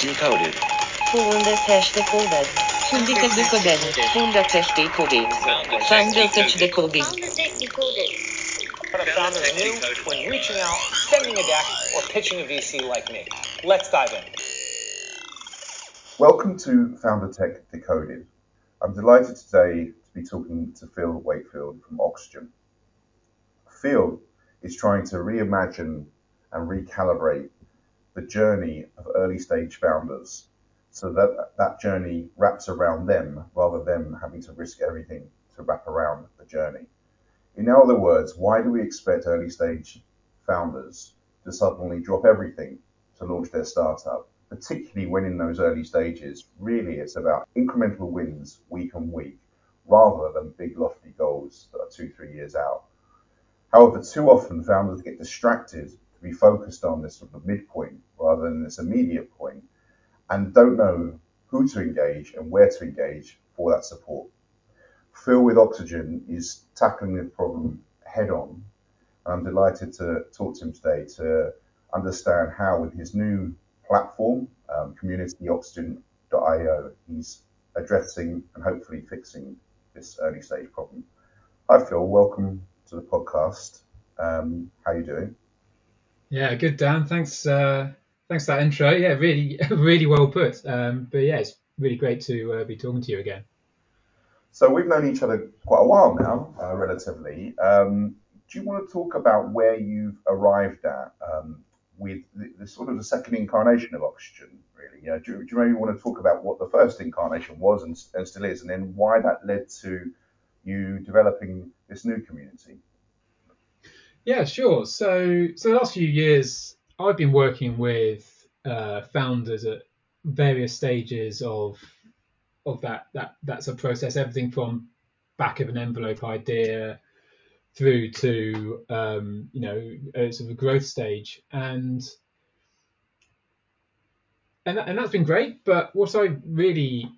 Decoded. Founder Tech Decoded. Syndicat Decoded. Founder Tech Decoded. Founder Tech Decoded. What a founder knew when reaching out, sending a deck, or pitching a VC like me. Let's dive in. Welcome to Founder Tech Decoded. I'm delighted today to be talking to Phil Wakefield from Oxogen. Phil is trying to reimagine and recalibrate the journey of early stage founders so that that journey wraps around them rather than having to risk everything to wrap around the journey. In other words, why do we expect early stage founders to suddenly drop everything to launch their startup, particularly when in those early stages, really it's about incremental wins week on week rather than big lofty goals that are two, three years out. However, too often founders get distracted to be focused on this sort of midpoint rather than this immediate point and don't know who to engage and where to engage for that support. Phil with Oxogen is tackling the problem head on. And I'm delighted to talk to him today to understand how, with his new platform, um, communityoxogen.io, he's addressing and hopefully fixing this early stage problem. Hi, Phil. Welcome to the podcast. Um, how are you doing? Yeah, good, Dan. Thanks. Uh, thanks for that intro. Yeah, really, really well put. Um, but yeah, it's really great to uh, be talking to you again. So we've known each other quite a while now, uh, relatively. Um, do you want to talk about where you've arrived at um, with the, the, sort of the second incarnation of Oxogen, really? Know, do, do, you maybe want to talk about what the first incarnation was and, and still is, and then why that led to you developing this new community? Yeah, sure. So, so the last few years, I've been working with uh, founders at various stages of of that that that's a process. Everything from back of an envelope idea through to um, you know sort of a growth stage, and and and that's been great. But what I really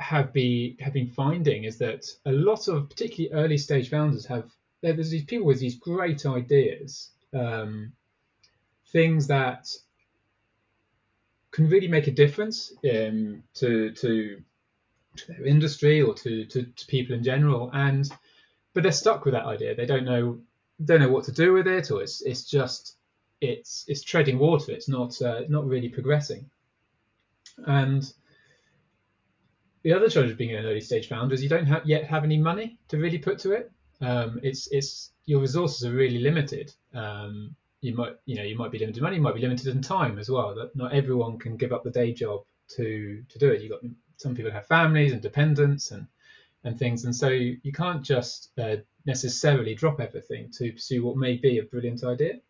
have be have been finding is that a lot of particularly early stage founders have there's these people with these great ideas, um, things that can really make a difference um, to to to their industry or to, to, to people in general, and but they're stuck with that idea. They don't know don't know what to do with it, or it's it's just it's it's treading water. It's not uh, not really progressing. And the other challenge of being an early stage founder is you don't yet have any money to really put to it. Um, it's it's your resources are really limited. Um, you might you know you might be limited in money, you might be limited in time as well. That not everyone can give up the day job to to do it. You got some people have families and dependents and and things, and so you, you can't just uh, necessarily drop everything to pursue what may be a brilliant idea.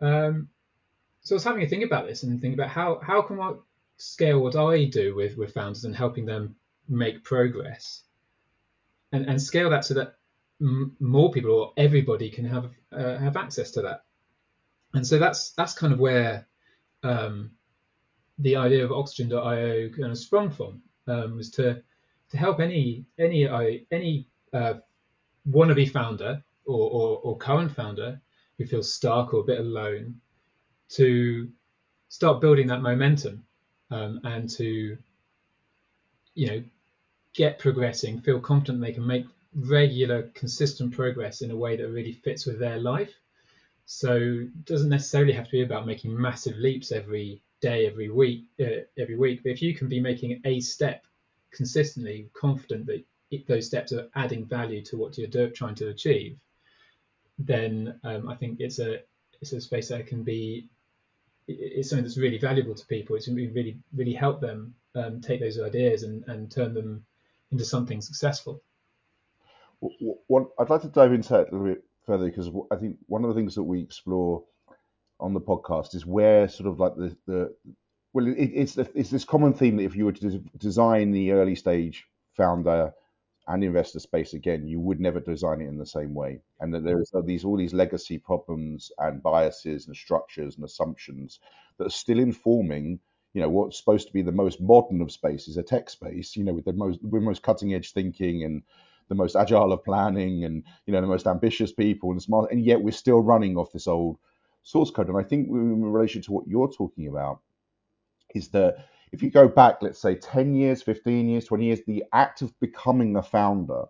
Um, so I was having a think about this and think about how how can I scale what I do with with founders and helping them make progress, and and scale that so that m- more people or everybody can have uh, have access to that. And so that's that's kind of where um, the idea of Oxogen.io kind of sprung from um, was to to help any any any uh, wannabe founder or, or, or current founder who feels stuck or a bit alone to start building that momentum um, and to you know get progressing, feel confident they can make regular, consistent progress in a way that really fits with their life. So it doesn't necessarily have to be about making massive leaps every day, every week, uh, every week. But if you can be making a step consistently, confident that those steps are adding value to what you're trying to achieve, then um, I think it's a it's a space that can be it's something that's really valuable to people. It's going to really really help them um, take those ideas and, and turn them into something successful. What, I'd like to dive into that a little bit further because I think one of the things that we explore on the podcast is where sort of like the, the well, it, it's it's this common theme that if you were to design the early stage founder and investor space again, you would never design it in the same way, and that there is these all these legacy problems and biases and structures and assumptions that are still informing. You know what's supposed to be the most modern of spaces, a tech space. You know with the most with most cutting edge thinking and the most agile of planning and you know the most ambitious people and smart, and yet we're still running off this old source code. And I think in relation to what you're talking about is that if you go back, let's say 10 years, 15 years, 20 years, the act of becoming a founder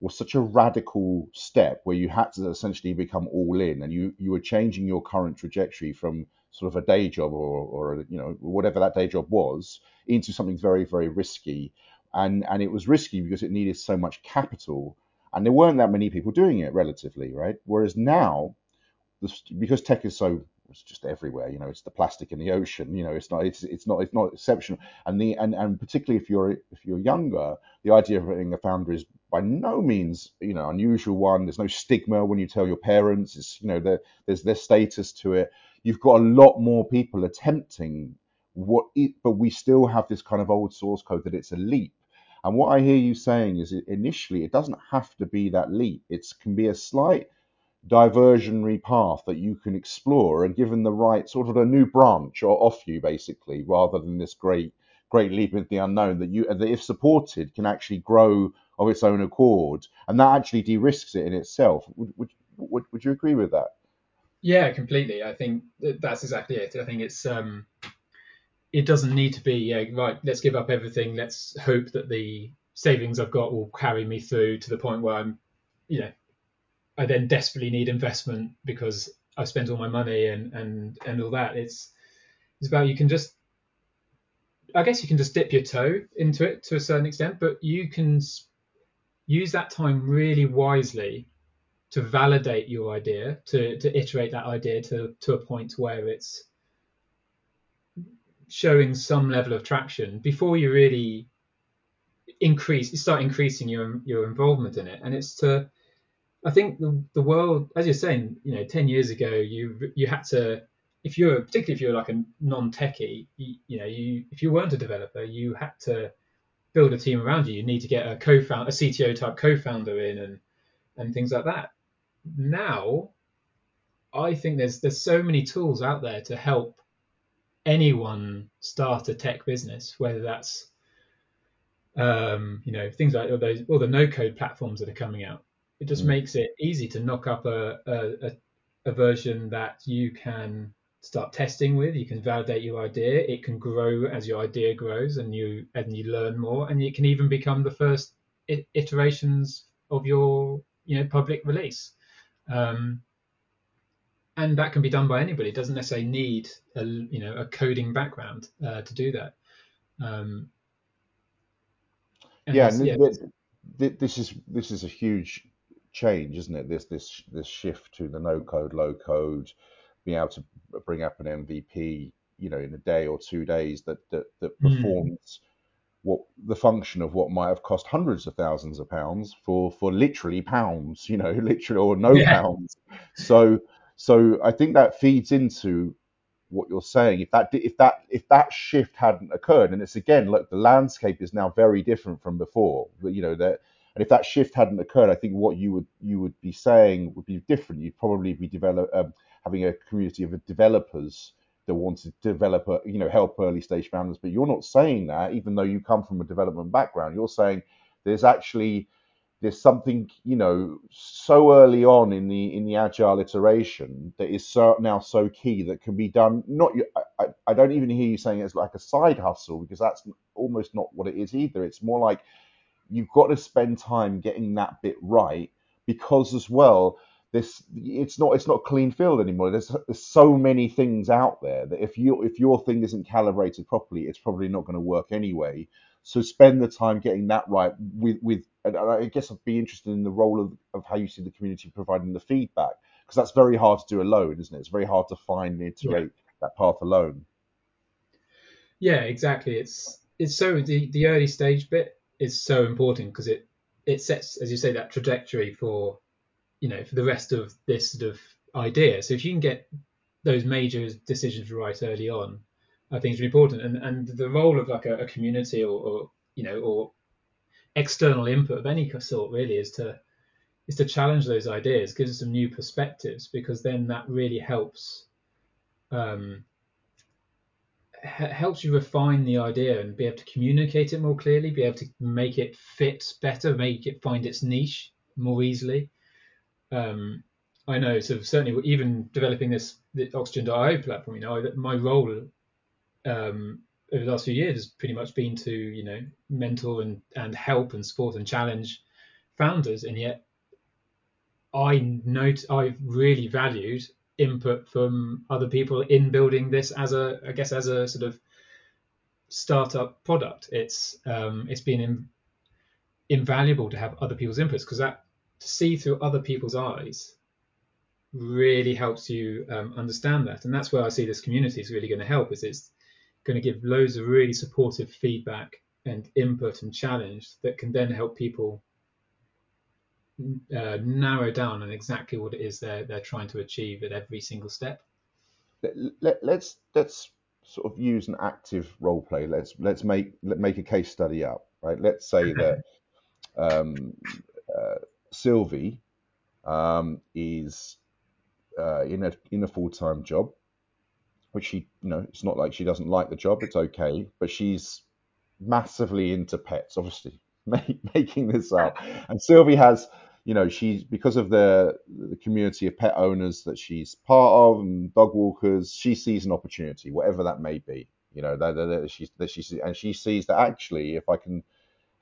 was such a radical step where you had to essentially become all in and you, you were changing your current trajectory from sort of a day job or, or you know whatever that day job was into something very very risky and and it was risky because it needed so much capital and there weren't that many people doing it relatively right whereas now because tech is so it's just everywhere. You know, it's the plastic in the ocean. You know, it's not it's it's not it's not exceptional. And the and, and particularly if you're if you're younger, the idea of being a founder is by no means you know unusual one. There's no stigma when you tell your parents. It's you know there, there's their status to it. You've got a lot more people attempting what it, but we still have this kind of old source code that it's leap. And what I hear you saying is initially it doesn't have to be that leap. It can be a slight diversionary path that you can explore and given the right sort of a new branch or off you basically rather than this great great leap into the unknown that you that if supported can actually grow of its own accord. And that actually de-risks it in itself. Would would would, would you agree with that? Yeah completely. I think that's exactly it. I think it's um it doesn't need to be yeah right let's give up everything let's hope that the savings i've got will carry me through to the point where i'm you know I then desperately need investment because I've spent all my money and and and all that. It's it's about you can just I guess you can just dip your toe into it to a certain extent, but you can use that time really wisely to validate your idea, to to iterate that idea to to a point where it's showing some level of traction before you really increase you start increasing your your involvement in it and it's to I think the the world, as you're saying, you know, ten years ago, you you had to, if you're particularly if you're like a non-techie, you, you know, you if you weren't a developer, you had to build a team around you. You need to get a co-founder, a CTO type co-founder in, and and things like that. Now, I think there's there's so many tools out there to help anyone start a tech business, whether that's um, you know things like all those all the no code platforms that are coming out it just mm. makes it easy to knock up a, a, a version that you can start testing with. You can validate your idea. It can grow as your idea grows, and you and you learn more. And it can even become the first iterations of your you know public release. Um, and that can be done by anybody. It doesn't necessarily need a you know a coding background uh, to do that. Um, yeah, yeah. this is this is a huge change, isn't it? This this this shift to the no code, low code, being able to bring up an MVP, you know, in a day or two days that that, that mm. performs what the function of what might have cost hundreds of thousands of pounds for for literally pounds, you know, literally or no yeah. pounds. So so I think that feeds into what you're saying. If that if that if that shift hadn't occurred, and it's again, look, the landscape is now very different from before. You know that and if that shift hadn't occurred, I think what you would you would be saying would be different. You'd probably be develop um, having a community of developers that want to develop, a, you know, help early stage founders. But you're not saying that, even though you come from a development background. You're saying there's actually there's something you know so early on in the in the agile iteration that is so, now so key that can be done. Not I, I don't even hear you saying it's like a side hustle because that's almost not what it is either. It's more like you've got to spend time getting that bit right because as well this it's not it's not clean field anymore. There's, there's so many things out there that if you if your thing isn't calibrated properly it's probably not going to work anyway so spend the time getting that right with with and i guess i'd be interested in the role of, of how you see the community providing the feedback because that's very hard to do alone isn't it it's very hard to find and iterate yeah. that path alone yeah exactly it's it's so the the early stage bit is so important because it it sets, as you say, that trajectory for you know for the rest of this sort of idea. So if you can get those major decisions right early on, I think really important. And and the role of like a, a community or, or you know or external input of any sort really is to is to challenge those ideas, gives us some new perspectives because then that really helps um, helps you refine the idea and be able to communicate it more clearly, be able to make it fit better, make it find its niche more easily. Um, I know, so certainly even developing this the Oxogen.io platform, you know, my role um, over the last few years has pretty much been to you know mentor and and help and support and challenge founders, and yet I note I've really valued input from other people in building this as a I guess as a sort of startup product. It's um, it's been in, invaluable to have other people's inputs because that to see through other people's eyes really helps you um, understand that, and that's where I see this community is really going to help. Is it's going to give loads of really supportive feedback and input and challenge that can then help people uh, narrow down on exactly what it is they're they're trying to achieve at every single step. Let, let, let's let's sort of use an active role play. Let's let's make let make a case study up, right? Let's say that um, uh, Sylvie um, is uh, in a in a full time job, which she you know it's not like she doesn't like the job. It's okay, but she's massively into pets, obviously making this up. And Sylvie has you know she's because of the the community of pet owners that she's part of and dog walkers she sees an opportunity whatever that may be you know that, that, that she that she and she sees that actually if i can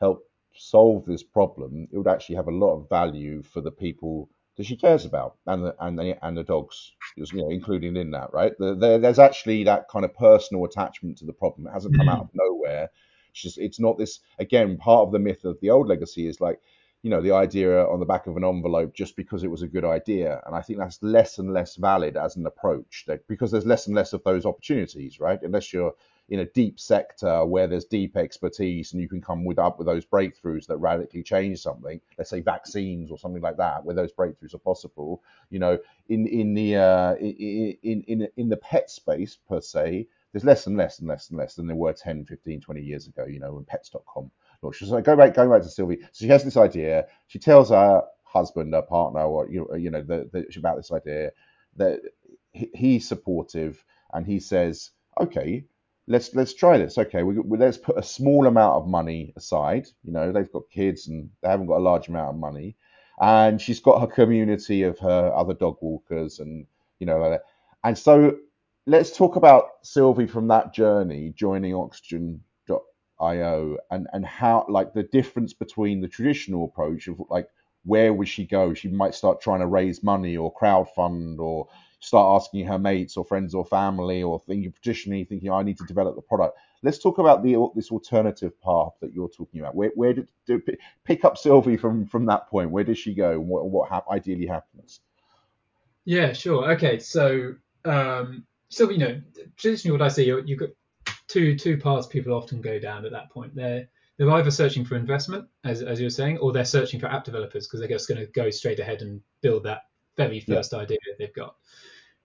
help solve this problem it would actually have a lot of value for the people that she cares about and the and the, and the dogs you know including in that right? The, the, there's actually that kind of personal attachment to the problem. It hasn't come mm-hmm. out of nowhere. It's just it's not this again part of the myth of the old legacy is like you know the idea on the back of an envelope just because it was a good idea. And i think that's less and less valid as an approach because there's less and less of those opportunities right? Unless you're in a deep sector where there's deep expertise and you can come with up with those breakthroughs that radically change something let's say vaccines or something like that where those breakthroughs are possible you know in in the uh, in in in the pet space per se there's less and less and less and less than there were 10 15 20 years ago you know when pets.com launches so go back going back to sylvie so she has this idea she tells her husband her partner or you you know the, the, about this idea that he's supportive and he says okay let's let's try this. Okay, we, we, let's put a small amount of money aside. You know, they've got kids and they haven't got a large amount of money, and she's got her community of her other dog walkers and you know, and so let's talk about Sylvie from that journey, joining Oxogen.io, and and how like the difference between the traditional approach of like where would she go? She might start trying to raise money or crowd fund or start asking her mates or friends or family or thinking traditionally thinking I need to develop the product. Let's talk about the this alternative path that you're talking about. Where, where did, did pick up Sylvie from from that point? Where does she go? And what what ha- ideally happens? Yeah, sure. Okay, so um, so you know traditionally what I see you you've got two two paths people often go down at that point. They're they're either searching for investment, as, as you were saying, or they're searching for app developers because they're just going to go straight ahead and build that very first yeah. idea they've got.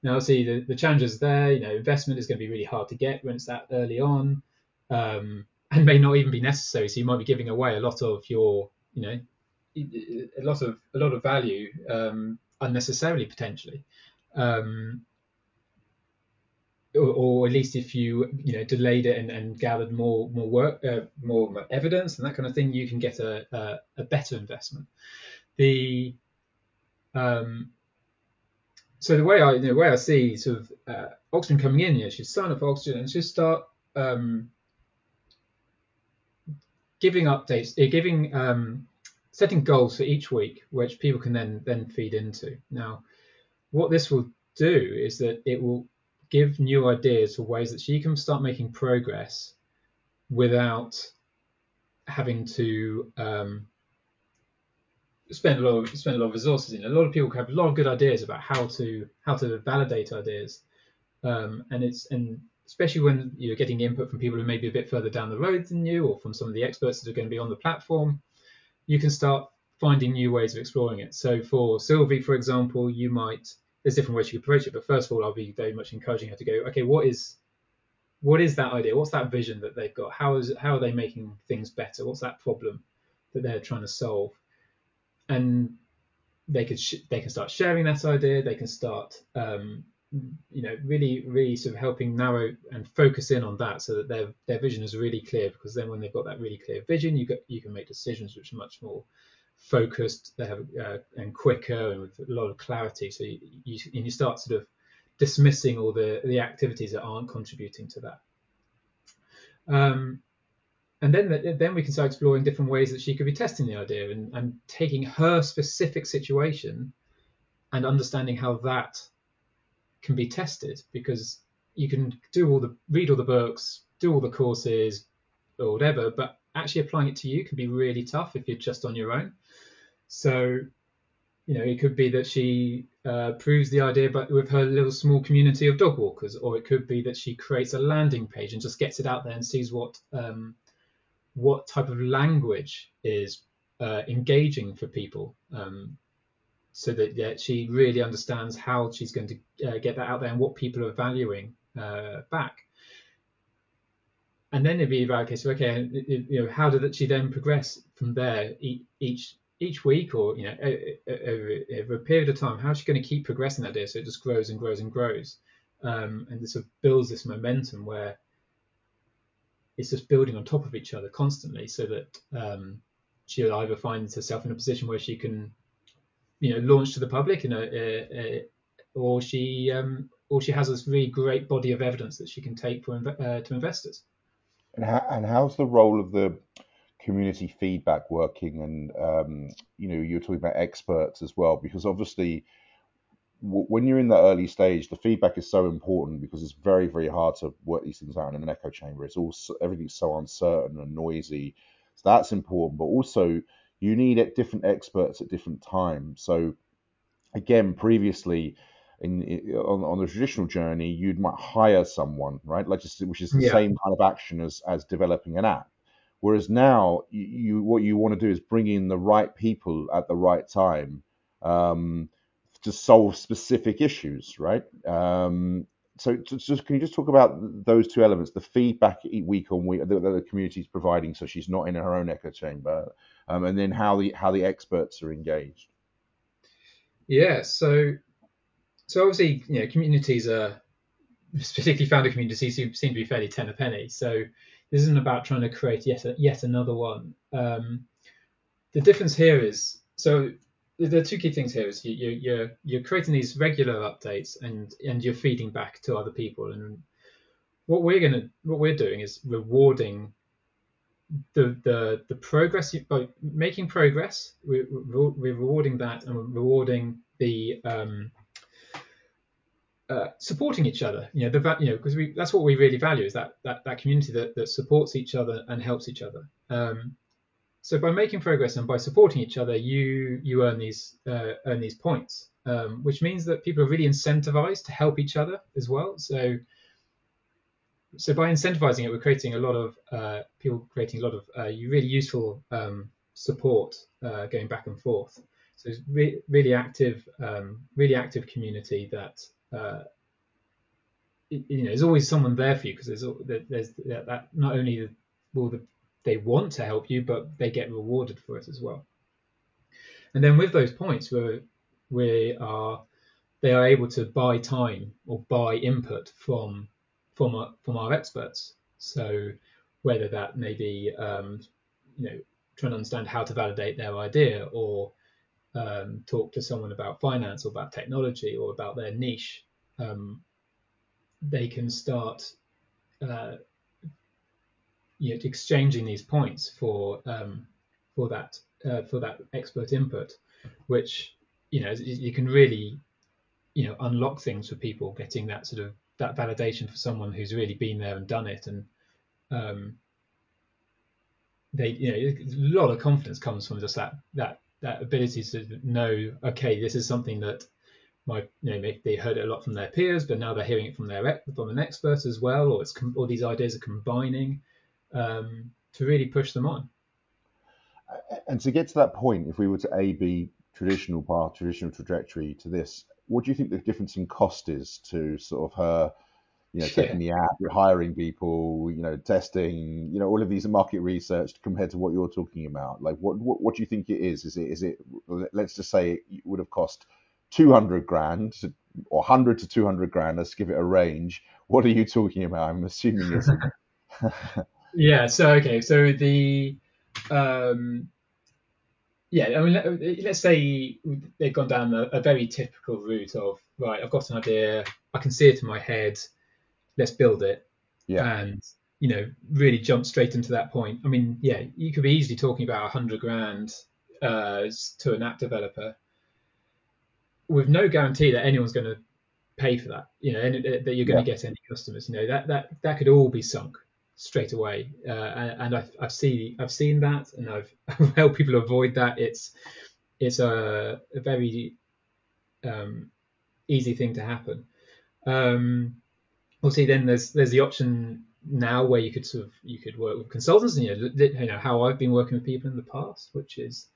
Now, see the, the challenges there. You know, investment is going to be really hard to get when it's that early on, um, and may not even be necessary. So you might be giving away a lot of your, you know, a lot of a lot of value um, unnecessarily potentially. Um, or, or, at least if you you know delayed it and, and gathered more more work uh, more evidence and that kind of thing you can get a, a, a better investment the um, so the way I the way I see sort of uh, Oxogen coming in here she's sign up for Oxogen and she'll start um, giving updates uh, giving um, setting goals for each week which people can then then feed into. Now what this will do is that it will give new ideas for ways that she can start making progress without having to um, spend a lot of spend a lot of resources in. A lot of people have a lot of good ideas about how to how to validate ideas, um, and it's and especially when you're getting input from people who may be a bit further down the road than you, or from some of the experts that are going to be on the platform, you can start finding new ways of exploring it. So for Sylvie, for example, you might there's different ways you could approach it. But first of all, I'll be very much encouraging her to go, okay, what is what is that idea? What's that vision that they've got? How is how are they making things better? What's that problem that they're trying to solve? And they could sh- they can start sharing that idea. They can start um, you know really really sort of helping narrow and focus in on that so that their their vision is really clear. Because then when they've got that really clear vision, you get you can make decisions which are much more focused, they have uh, and quicker and with a lot of clarity. So you, you, and you start sort of dismissing all the the activities that aren't contributing to that. Um, and then then we can start exploring different ways that she could be testing the idea and, and taking her specific situation and understanding how that can be tested. Because you can do all the read all the books do all the courses or whatever but actually applying it to you can be really tough if you're just on your own. So you know it could be that she uh, proves the idea but with her little small community of dog walkers or it could be that she creates a landing page and just gets it out there and sees what um, what type of language is uh, engaging for people um, so that yeah, she really understands how she's going to uh, get that out there and what people are valuing uh, back. And then it'd be about okay, so okay, you know, how did she then progress from there each each week or you know over, over a period of time? How's she going to keep progressing that day so it just grows and grows and grows, um, and this sort of builds this momentum where it's just building on top of each other constantly, so that um, she'll either finds herself in a position where she can, you know, launch to the public, in a, a, a or she um, or she has this really great body of evidence that she can take for uh, to investors. And, how, and how's the role of the community feedback working? And um, you know, you're talking about experts as well, because obviously when you're in the early stage, the feedback is so important because it's very, very hard to work these things out in an echo chamber. It's all everything's so uncertain and noisy. So that's important, but also you need different experts at different times. So again, previously in, in on, on the traditional journey, you'd might hire someone, right? Like just which is the yeah. same kind of action as as developing an app. Whereas now, you, you what you want to do is bring in the right people at the right time. Um, to solve specific issues, right? Um, so just can you just talk about those two elements, the feedback week on week that the community is providing, so she's not in her own echo chamber, um, and then how the how the experts are engaged. Yeah, so so obviously you know communities are particularly founder communities seem, seem to be fairly ten a penny. So this isn't about trying to create yet a, yet another one. Um, the difference here is so the two key things here is you, you, you're you're creating these regular updates and and you're feeding back to other people. And what we're gonna what we're doing is rewarding the the the progress by making progress we're, we're rewarding that and we're rewarding the um, uh, supporting each other. You know the you know because we that's what we really value is that that that community that, that supports each other and helps each other. Um, so by making progress and by supporting each other, you you earn these uh, earn these points, um, which means that people are really incentivized to help each other as well. So so by incentivizing it, we're creating a lot of uh, people creating a lot of uh, really useful um, support uh, going back and forth. So it's re- really active, um, really active community that uh, you know there's always someone there for you because there's there's that not only will the they want to help you, but they get rewarded for it as well. And then with those points, we we are they are able to buy time or buy input from from our, from our experts. So whether that may be um, you know trying to understand how to validate their idea or um, talk to someone about finance or about technology or about their niche, um, they can start uh, you know, exchanging these points for um, for that uh, for that expert input, which you know you can really you know unlock things for people getting that sort of that validation for someone who's really been there and done it. And um, they you know a lot of confidence comes from just that that that ability to know okay this is something that my you know they heard it a lot from their peers but now they're hearing it from their from an expert as well or it's all these ideas are combining um, to really push them on. And to get to that point, if we were to A B traditional path, traditional trajectory to this, what do you think the difference in cost is to sort of her, you know, taking yeah. the app, hiring people, you know, testing, you know, all of these market research compared to what you're talking about? Like, what what, what do you think it is? Is it is it? Let's just say it would have cost 200 grand or 100 to 200 grand. Let's give it a range. What are you talking about? I'm assuming it's. Yeah. So okay. So the um, yeah. I mean, let, us say they've gone down a, a, very typical route of right. I've got an idea. I can see it in my head. Let's build it. Yeah. And you know, really jump straight into that point. I mean, yeah, you could be easily talking about a hundred grand uh, to an app developer with no guarantee that anyone's going to pay for that. You know, and that you're going to get any customers. You know, that that that could all be sunk straight away. Uh, and, I've I've seen I've seen that, and I've, I've helped people avoid that. It's it's a, a very um, easy thing to happen. Um, obviously, then there's there's the option now where you could sort of you could work with consultants, and you know, you know how I've been working with people in the past, which is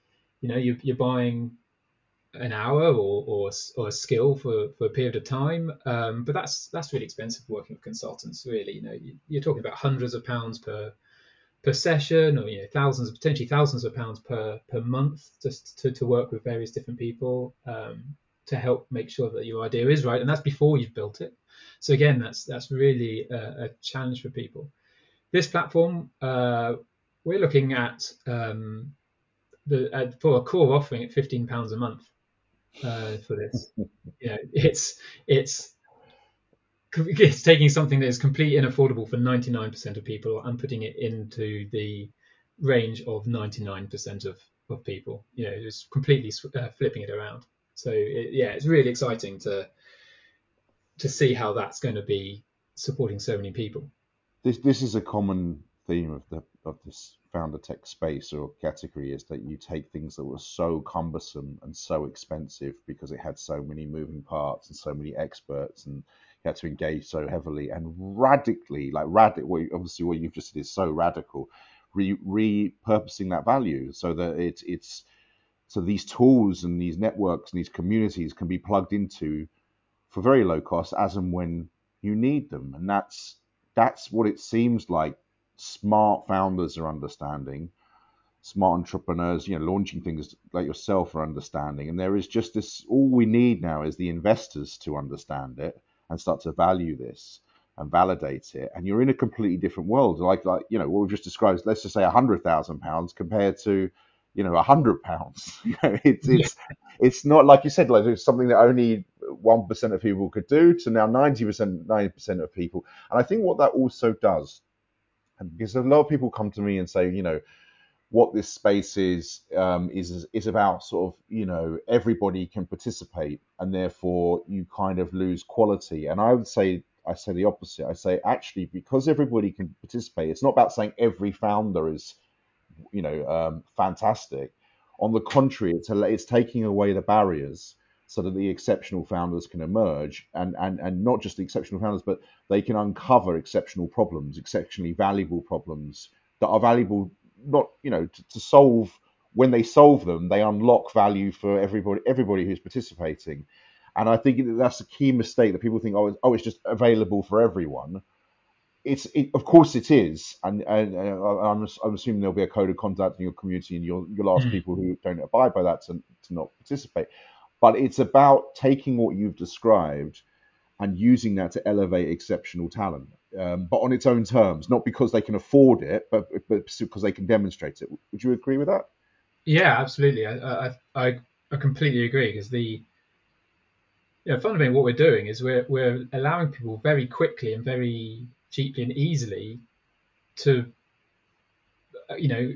you know you're, you're buying an hour or, or, or a skill for, for a period of time. Um, but that's that's really expensive working with consultants. Really, you know, you, are talking about hundreds of pounds per per session, or you know, thousands, potentially thousands of pounds per per month, just to, to work with various different people um, to help make sure that your idea is right, and that's before you've built it. So again, that's that's really a, a challenge for people. This platform, uh, we're looking at um, the uh, for a core offering at fifteen pounds a month uh, for this. know, it's it's it's taking something that is completely unaffordable for 99% of people and putting it into the range of 99% of, of people. You know, just completely uh, flipping it around. So it, yeah, it's really exciting to to see how that's going to be supporting so many people. This this is a common theme of the of this founder tech space or category is that you take things that were so cumbersome and so expensive because it had so many moving parts and so many experts and you had to engage so heavily and radically like radical obviously what you've just said is so radical re- repurposing that value so that it's it's so these tools and these networks and these communities can be plugged into for very low cost as and when you need them. And that's that's what it seems like smart founders are understanding, smart entrepreneurs, you know, launching things like yourself are understanding. And there is just this all we need now is the investors to understand it and start to value this and validate it. And you're in a completely different world. Like like, you know, what we've just described, let's just say a hundred thousand pounds compared to you know, a hundred pounds. You know, it's it's it's not like you said, like it's something that only one percent of people could do to now ninety percent, ninety percent of people. And I think what that also does and because a lot of people come to me and say, you know, what this space is um, is is about sort of you know everybody can participate and therefore you kind of lose quality. And i would say i say the opposite. I say actually because everybody can participate it's not about saying every founder is you know um, fantastic. On the contrary it's it's taking away the barriers so that the exceptional founders can emerge and, and, and not just the exceptional founders, but they can uncover exceptional problems, exceptionally valuable problems that are valuable not, you know, to, to solve when they solve them, they unlock value for everybody everybody who's participating. And I think that's a key mistake that people think, oh, it's, oh, it's just available for everyone. It's it, of course it is, and, and, and I'm, I'm, assuming there'll be a code of conduct in your community, and you'll you'll ask mm. people who don't abide by that to, to not participate. But it's about taking what you've described and using that to elevate exceptional talent, um, but on its own terms, not because they can afford it, but, but because they can demonstrate it. Would you agree with that? Yeah, absolutely. I I, I completely agree because the know, fundamentally what we're doing is we're we're allowing people very quickly and very cheaply and easily to you know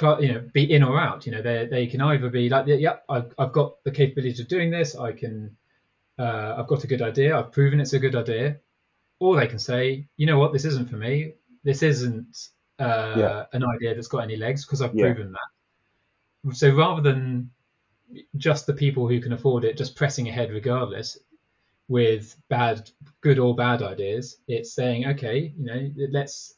you know be in or out you know they they can either be like yep I've, I've got the capability of doing this i can uh, i've got a good idea i've proven it's a good idea or they can say you know what this isn't for me this isn't uh, yeah. an idea that's got any legs because i've yeah. proven that so rather than just the people who can afford it just pressing ahead regardless with bad good or bad ideas it's saying okay you know let's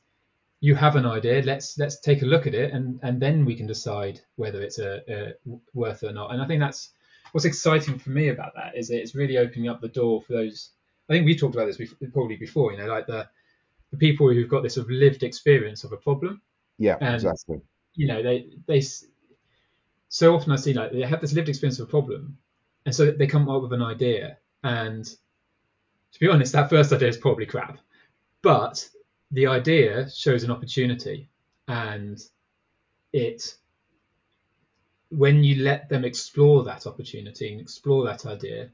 you have an idea let's let's take a look at it and and then we can decide whether it's a, a worth it or not. And i think that's what's exciting for me about that is that it's really opening up the door for those i think we talked about this before, probably before you know like the the people who've got this sort of lived experience of a problem. Yeah and, exactly. you know they they so often i see like they have this lived experience of a problem and so they come up with an idea. And to be honest that first idea is probably crap. But the idea shows an opportunity and it when you let them explore that opportunity and explore that idea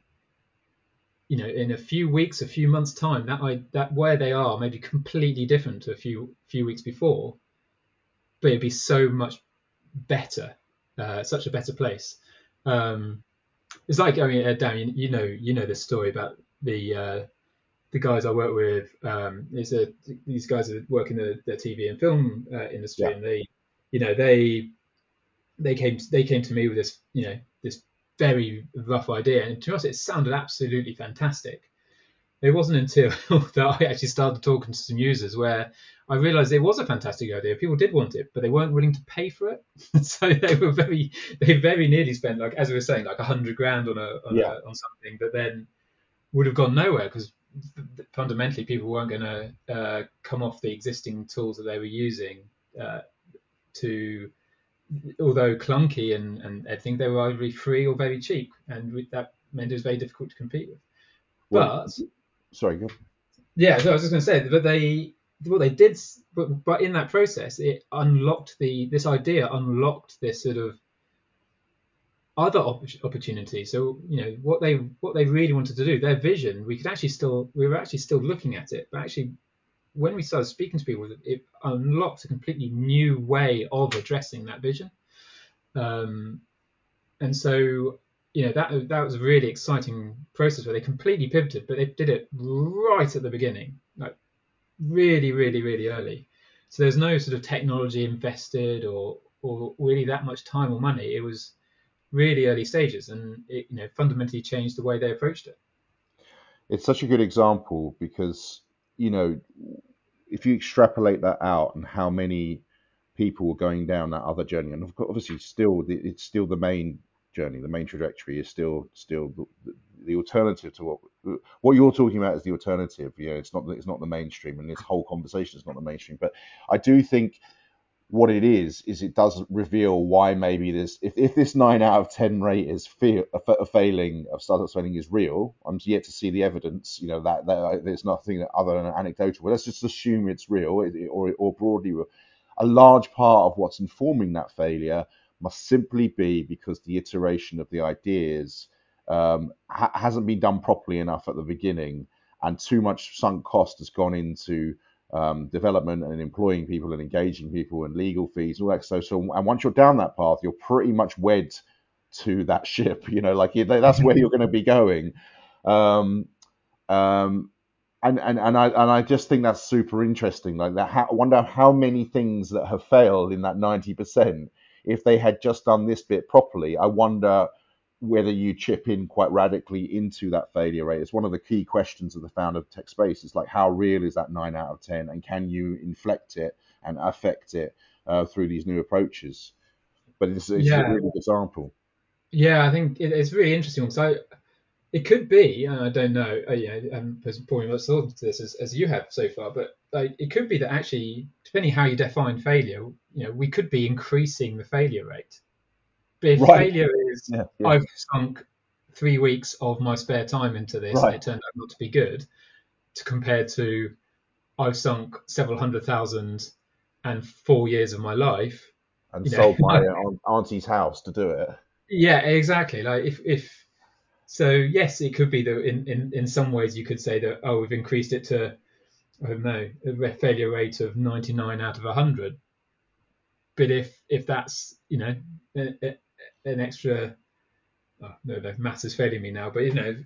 you know, in a few weeks, a few months' time, that I that where they are may be completely different to a few few weeks before, but it'd be so much better, uh, such a better place. Um, it's like I mean, uh, Dan, you, you know, you know this story about the uh, the guys I work with. Um, is a these guys that work in the, the TV and film uh, industry, Yeah. and they, you know, they they came they came to me with this, you know, this very rough idea, and to us it sounded absolutely fantastic. It wasn't until that I actually started talking to some users where I realized it was a fantastic idea. People did want it, but they weren't willing to pay for it. so they were very, they very nearly spent like, as we were saying, like a hundred grand on a on, Yeah. a on something that then would have gone nowhere because fundamentally people weren't going to uh, come off the existing tools that they were using uh, to, although clunky and and I think they were either free or very cheap, and with- that meant it was very difficult to compete with. Well, But Sorry, go. yeah, so I was just going to say, but they what they did, but but in that process, it unlocked the this idea unlocked this sort of other opp- opportunity. So you know what they what they really wanted to do, their vision. We could actually still we were actually still looking at it, but actually when we started speaking to people, it unlocked a completely new way of addressing that vision. Um, and so you know that that was a really exciting process where they completely pivoted, but they did it right at the beginning, like really, really, really early. So there's no sort of technology invested or or really that much time or money. It was really early stages, and it you know fundamentally changed the way they approached it. It's such a good example because you know if you extrapolate that out and how many people were going down that other journey, and obviously still it's still the main journey, the main trajectory is still still the, the alternative to what what you're talking about is the alternative. You know, it's not it's not the mainstream, and this whole conversation is not the mainstream. But I do think what it is is it does reveal why maybe this if, if this nine out of ten rate is fear, a, failing of startup spending is real i'm yet to see the evidence you know that, that there's nothing other than anecdotal. But let's just assume it's real or, or broadly a large part of what's informing that failure must simply be because the iteration of the ideas um, ha- hasn't been done properly enough at the beginning and too much sunk cost has gone into um, development and employing people and engaging people and legal fees and all that. So, so and once you're down that path, you're pretty much wed to that ship. You know, like that's where you're going to be going. Um, um, and and and I and I just think that's super interesting. Like that, how, I wonder how many things that have failed in that ninety percent. If they had just done this bit properly, I wonder whether you chip in quite radically into that failure rate. It's one of the key questions of the founder of Tech Space. Is like how real is that nine out of ten, and can you inflect it and affect it uh, through these new approaches? But it's, it's Yeah. a really good example. Yeah, I think it, it's really interesting because I, it could be, and I don't know, uh, you know, I'm pouring much thought into this as, as you have so far, but like, it could be that actually, depending how you define failure, you know, we could be increasing the failure rate. But if Right. failure is, Yeah, yeah. I've sunk three weeks of my spare time into this and it turned out not to be good, to compare to I've sunk several hundred thousand and four years of my life, and you know, sold my aunt- auntie's house to do it. Yeah, exactly. Like if if so, yes, it could be that in, in, in some ways you could say that oh we've increased it to I don't know a failure rate of 99 out of 100. But if if that's you know an extra oh, no the maths is failing me now, but you know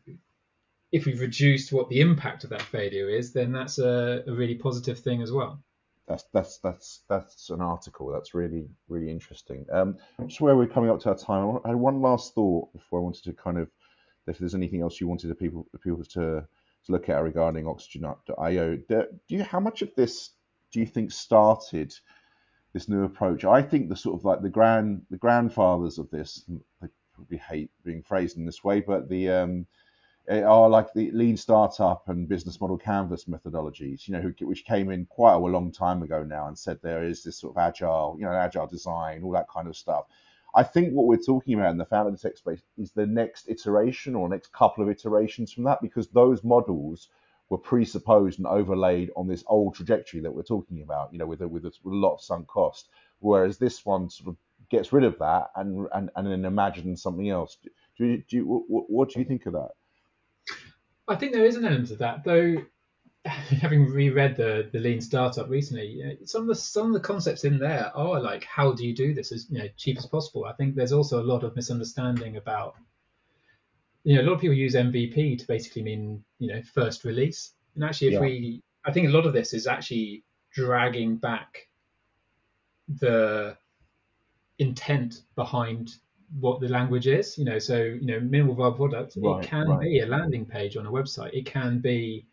if we've reduced what the impact of that failure is, then that's a, a really positive thing as well. That's that's that's that's an article. That's really really interesting. Um, just where we're coming up to our time, I had one last thought before I wanted to kind of if there's anything else you wanted the people people to to look at regarding Oxogen.io. Do you how much of this do you think started this new approach? I think the sort of like the grand the grandfathers of this. They probably hate being phrased in this way, but the um, eh, are like the lean startup and business model canvas methodologies, you know, who, which came in quite a long time ago now and said there is this sort of agile, you know, agile design, all that kind of stuff. I think what we're talking about in the founder tech space is the next iteration or next couple of iterations from that, because those models were presupposed and overlaid on this old trajectory that we're talking about, you know, with a, with a, with a lot of sunk cost. Whereas this one sort of gets rid of that and and, and then imagines something else. Do you, do you, what, what do you think of that? I think there is an element of that, though. Having reread the the Lean Startup recently, some of the some of the concepts in there are like, how do you do this as you know cheap as possible? I think there's also a lot of misunderstanding about, you know, a lot of people use MVP to basically mean you know first release, and actually, if Yeah. we, I think a lot of this is actually dragging back the intent behind what the language is. You know, so you know, minimal viable product. Right, it can right. be a landing page on a website. It can be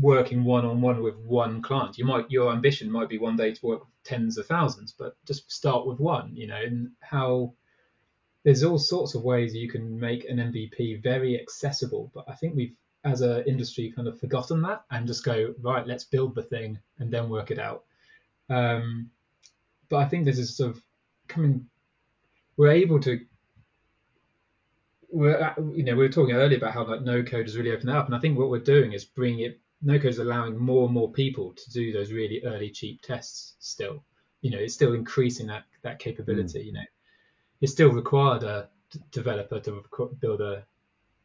working one on one with one client. You might your ambition might be one day to work with tens of thousands, but just start with one. You know, and how there's all sorts of ways you can make an MVP very accessible. But I think we've as an industry kind of forgotten that and just go right. Let's build the thing and then work it out. Um, but I think this is sort of coming. We're able to. We're you know we were talking earlier about how like no code has really opened up, and I think what we're doing is bringing it. No code is allowing more and more people to do those really early cheap tests. Still, you know, it's still increasing that that capability. You know, it still required a d- developer to build a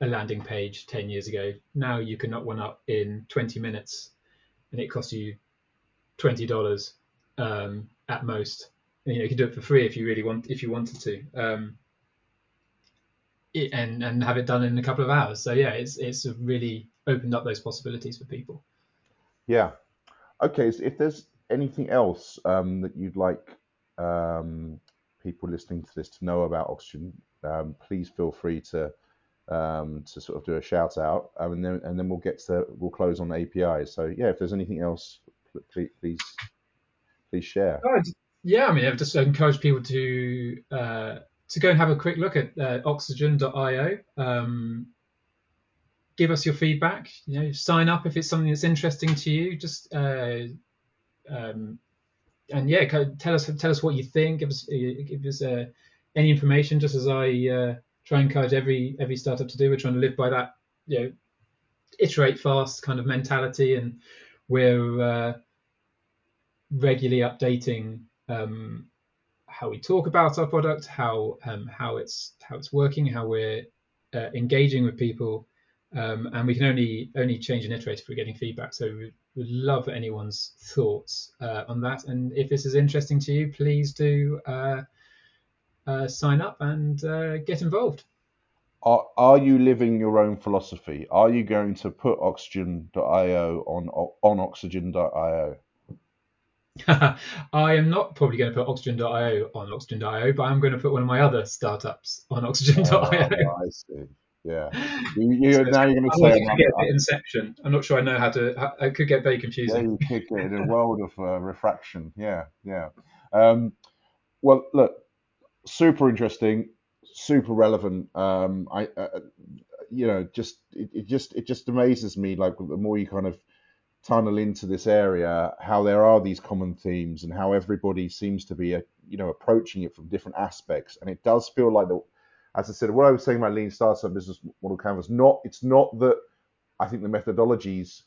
a landing page 10 years ago. Now you can knock one up in 20 minutes, and it costs you twenty dollars um, at most. And, you know, you can do it for free if you really want, if you wanted to, um, and and have it done in a couple of hours. So yeah, it's it's really opened up those possibilities for people. Yeah. Okay. So if there's anything else um, that you'd like um, people listening to this to know about Oxogen, um, please feel free to um, to sort of do a shout out, um, and then and then we'll get to we'll close on APIs. So yeah, if there's anything else, please please, please share. Yeah, I mean, I've just encouraged people to uh, to go and have a quick look at uh, Oxogen.io. Um, give us your feedback. You know, sign up if it's something that's interesting to you. Just uh, um, and yeah, kind of tell us tell us what you think. Give us uh, give us uh, any information. Just as I uh, try and encourage every every startup to do, we're trying to live by that. You know, iterate fast kind of mentality, and we're uh, regularly updating um, how we talk about our product, how um, how it's how it's working, how we're uh, engaging with people, um, and we can only only change and iterate if we're getting feedback. So would love anyone's thoughts uh, on that. And if this is interesting to you, please do uh, uh, sign up and uh, get involved. Are, are you living your own philosophy? Are you going to put Oxogen.io on on Oxogen.io? I am not probably going to put Oxogen.io on Oxogen.io, but I'm going to put one of my other startups on Oxogen.io. Oh, I see. Yeah. You, you, now you're going to say, I'm, a I'm- bit Inception. I'm not sure I know how to. It could get very yeah, confusing. you could get in a world of uh, refraction. Yeah, yeah. Um, well, look, super interesting, super relevant. Um, I, uh, you know, just it, it just it just amazes me. Like the more you kind of tunnel into this area, how there are these common themes and how everybody seems to be, uh, you know, approaching it from different aspects. And it does feel like the, as I said, what I was saying about lean startup business model canvas, not it's not that I think the methodologies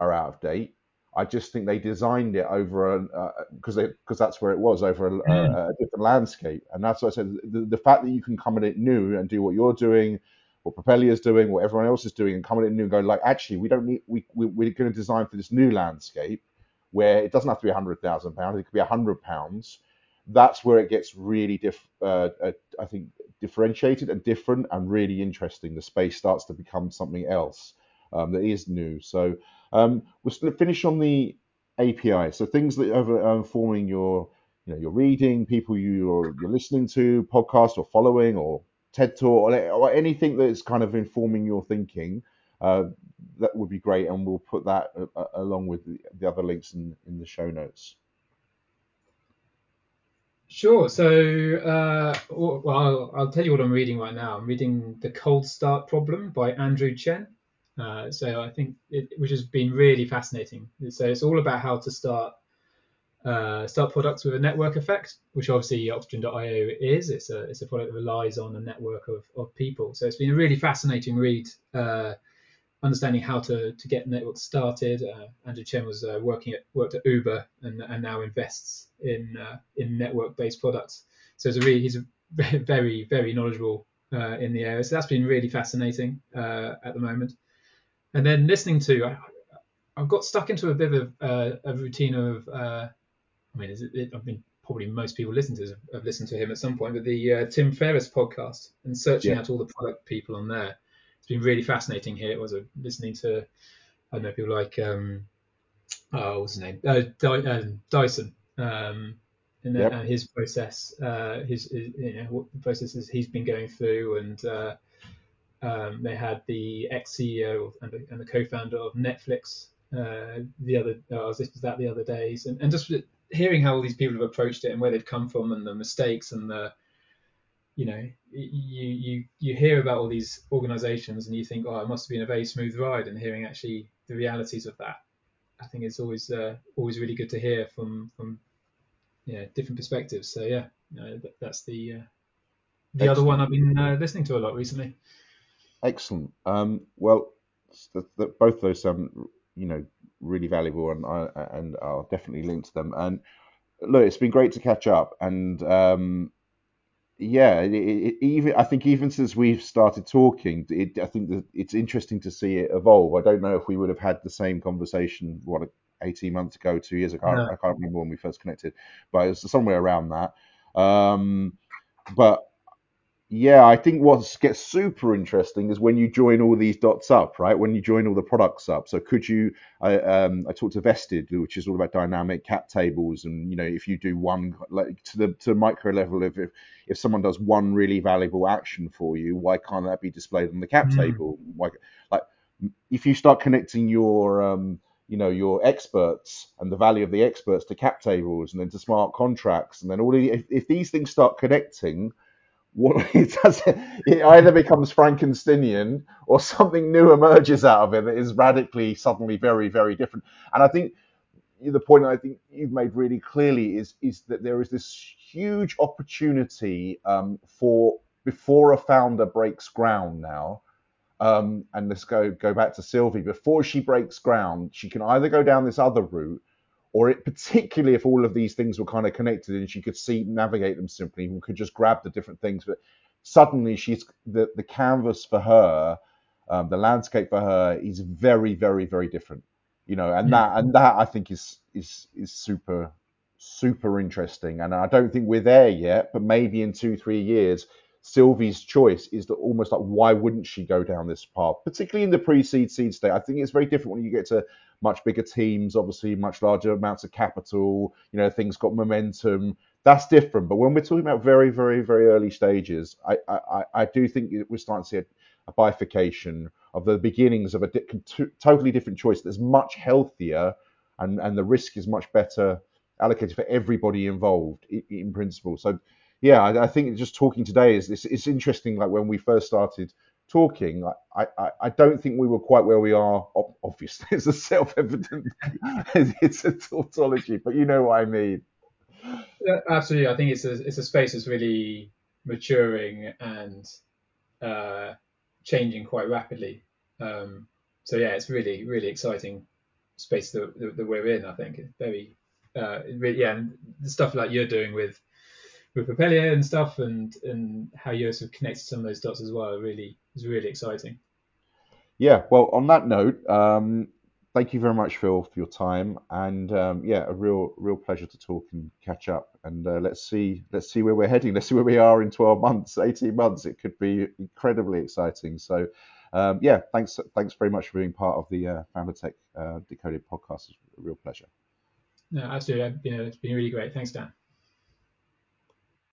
are out of date. I just think they designed it over a because uh, they because that's where it was over a, a, hmm. a different landscape, and that's what I said. The, the fact that you can come at it new and do what you're doing, what Propellia is doing, what everyone else is doing, and come at it new and go like, actually, we don't need we, we we're going to design for this new landscape where it doesn't have to be a hundred thousand pounds, it could be a hundred pounds. That's where it gets really diff, uh, uh, I think, differentiated and different and really interesting. The space starts to become something else um, that is new. So um, we'll finish on the API. So things that are informing your, you know, your reading, people you're you're listening to, podcast or following, or TED Talk, or, or anything that is kind of informing your thinking. Uh, that would be great, and we'll put that uh, uh, along with the, the other links in, in the show notes. Sure. So, uh, well, I'll, I'll tell you what I'm reading right now. I'm reading The Cold Start Problem by Andrew Chen. Uh, so I think it, which has been really fascinating. So it's all about how to start uh, start products with a network effect, which obviously Oxogen.io is. It's a it's a product that relies on a network of, of people. So it's been a really fascinating read, uh, understanding how to, to get networks started. Uh, Andrew Chen was uh, working at worked at Uber and, and now invests in uh, in network based products. So it's a really he's a very very knowledgeable uh, in the area. So that's been really fascinating uh, at the moment. and then listening to, I, I've got stuck into a bit of uh, a routine of, uh, I mean, is it, it, I mean, probably most people listen to have listened to him at some point, but the uh, Tim Ferriss podcast and searching Yeah. out all the product people on there. It's been really fascinating here. It was uh, listening to, I don't know, people like, um, oh, what's his name? Uh, Dy- um, Dyson. Um, and, Yep. and his process, uh, his, his you know what processes he's been going through, and uh, um, they had the ex CEO and the, and the co-founder of Netflix uh, the other. Uh, I was listening to that the other days, and, and just hearing how all these people have approached it and where they've come from and the mistakes and the you know you you you hear about all these organizations and you think oh it must have been a very smooth ride and hearing actually the realities of that i think it's always uh, always really good to hear from from yeah different perspectives so yeah uh, that, that's the uh, the other one i've been uh, listening to a lot recently Excellent. Um, well, th- th- both those sound, you know, really valuable, and I and I'll definitely link to them. And look, it's been great to catch up, and um, yeah, it, it, even I think even since we've started talking, it, I think that it's interesting to see it evolve. I don't know if we would have had the same conversation what 18 months ago, two years ago. I can't, No. I can't remember when we first connected, but it was somewhere around that. Um, but yeah, I think what gets super interesting is when you join all these dots up, right? When you join all the products up. So could you? I um, I talked to Vested, which is all about dynamic cap tables, and you know if you do one like to the to micro level, if if, if someone does one really valuable action for you, why can't that be displayed on the cap Mm. table? Why like if you start connecting your um, you know your experts and the value of the experts to cap tables and then to smart contracts and then all the, if, if these things start connecting what it does it either becomes frankensteinian or something new emerges out of it that is radically suddenly very very different. And i think the point i think you've made really clearly is is that there is this huge opportunity um, for before a founder breaks ground now um, and let's go go back to sylvie. Before she breaks ground she can either go down this other route or it particularly if all of these things were kind of connected and she could see navigate them simply and could just grab the different things but suddenly she's the, the canvas for her um, the landscape for her is very very very different you know and Mm. that and that i think is is is super super interesting and i don't think we're there yet but maybe in two three years sylvie's choice is that almost like why wouldn't she go down this path particularly in the pre-seed seed state i think it's very different when you get to much bigger teams, obviously much larger amounts of capital. You know, things got momentum. That's different. But when we're talking about very, very, very early stages, I, I, I do think we're starting to see a, a bifurcation of the beginnings of a di- to- totally different choice that's much healthier, and and the risk is much better allocated for everybody involved in, in principle. So, yeah, I, I think just talking today is this. It's interesting. Like when we first started talking, I, I, I don't think we were quite where we are. Obviously, it's a self-evident, it's a tautology, but you know what I mean. Yeah, absolutely. I think it's a it's a space that's really maturing and uh, changing quite rapidly. Um, so yeah, it's really really exciting space that, that, we're in. I think it's very uh, yeah, and the stuff like you're doing with with Propellier and stuff, and and how you're sort of connected some of those dots as well, really is really exciting. Yeah. Well, on that note, um, thank you very much, Phil, for your time, and um, yeah, a real real pleasure to talk and catch up. And uh, let's see let's see where we're heading. Let's see where we are in 12 months, 18 months. It could be incredibly exciting. So. Um, yeah, thanks. Thanks very much for being part of the uh, Founder Tech uh, Decoded podcast. It's a real pleasure. No, absolutely. You know, it's been really great. Thanks, Dan.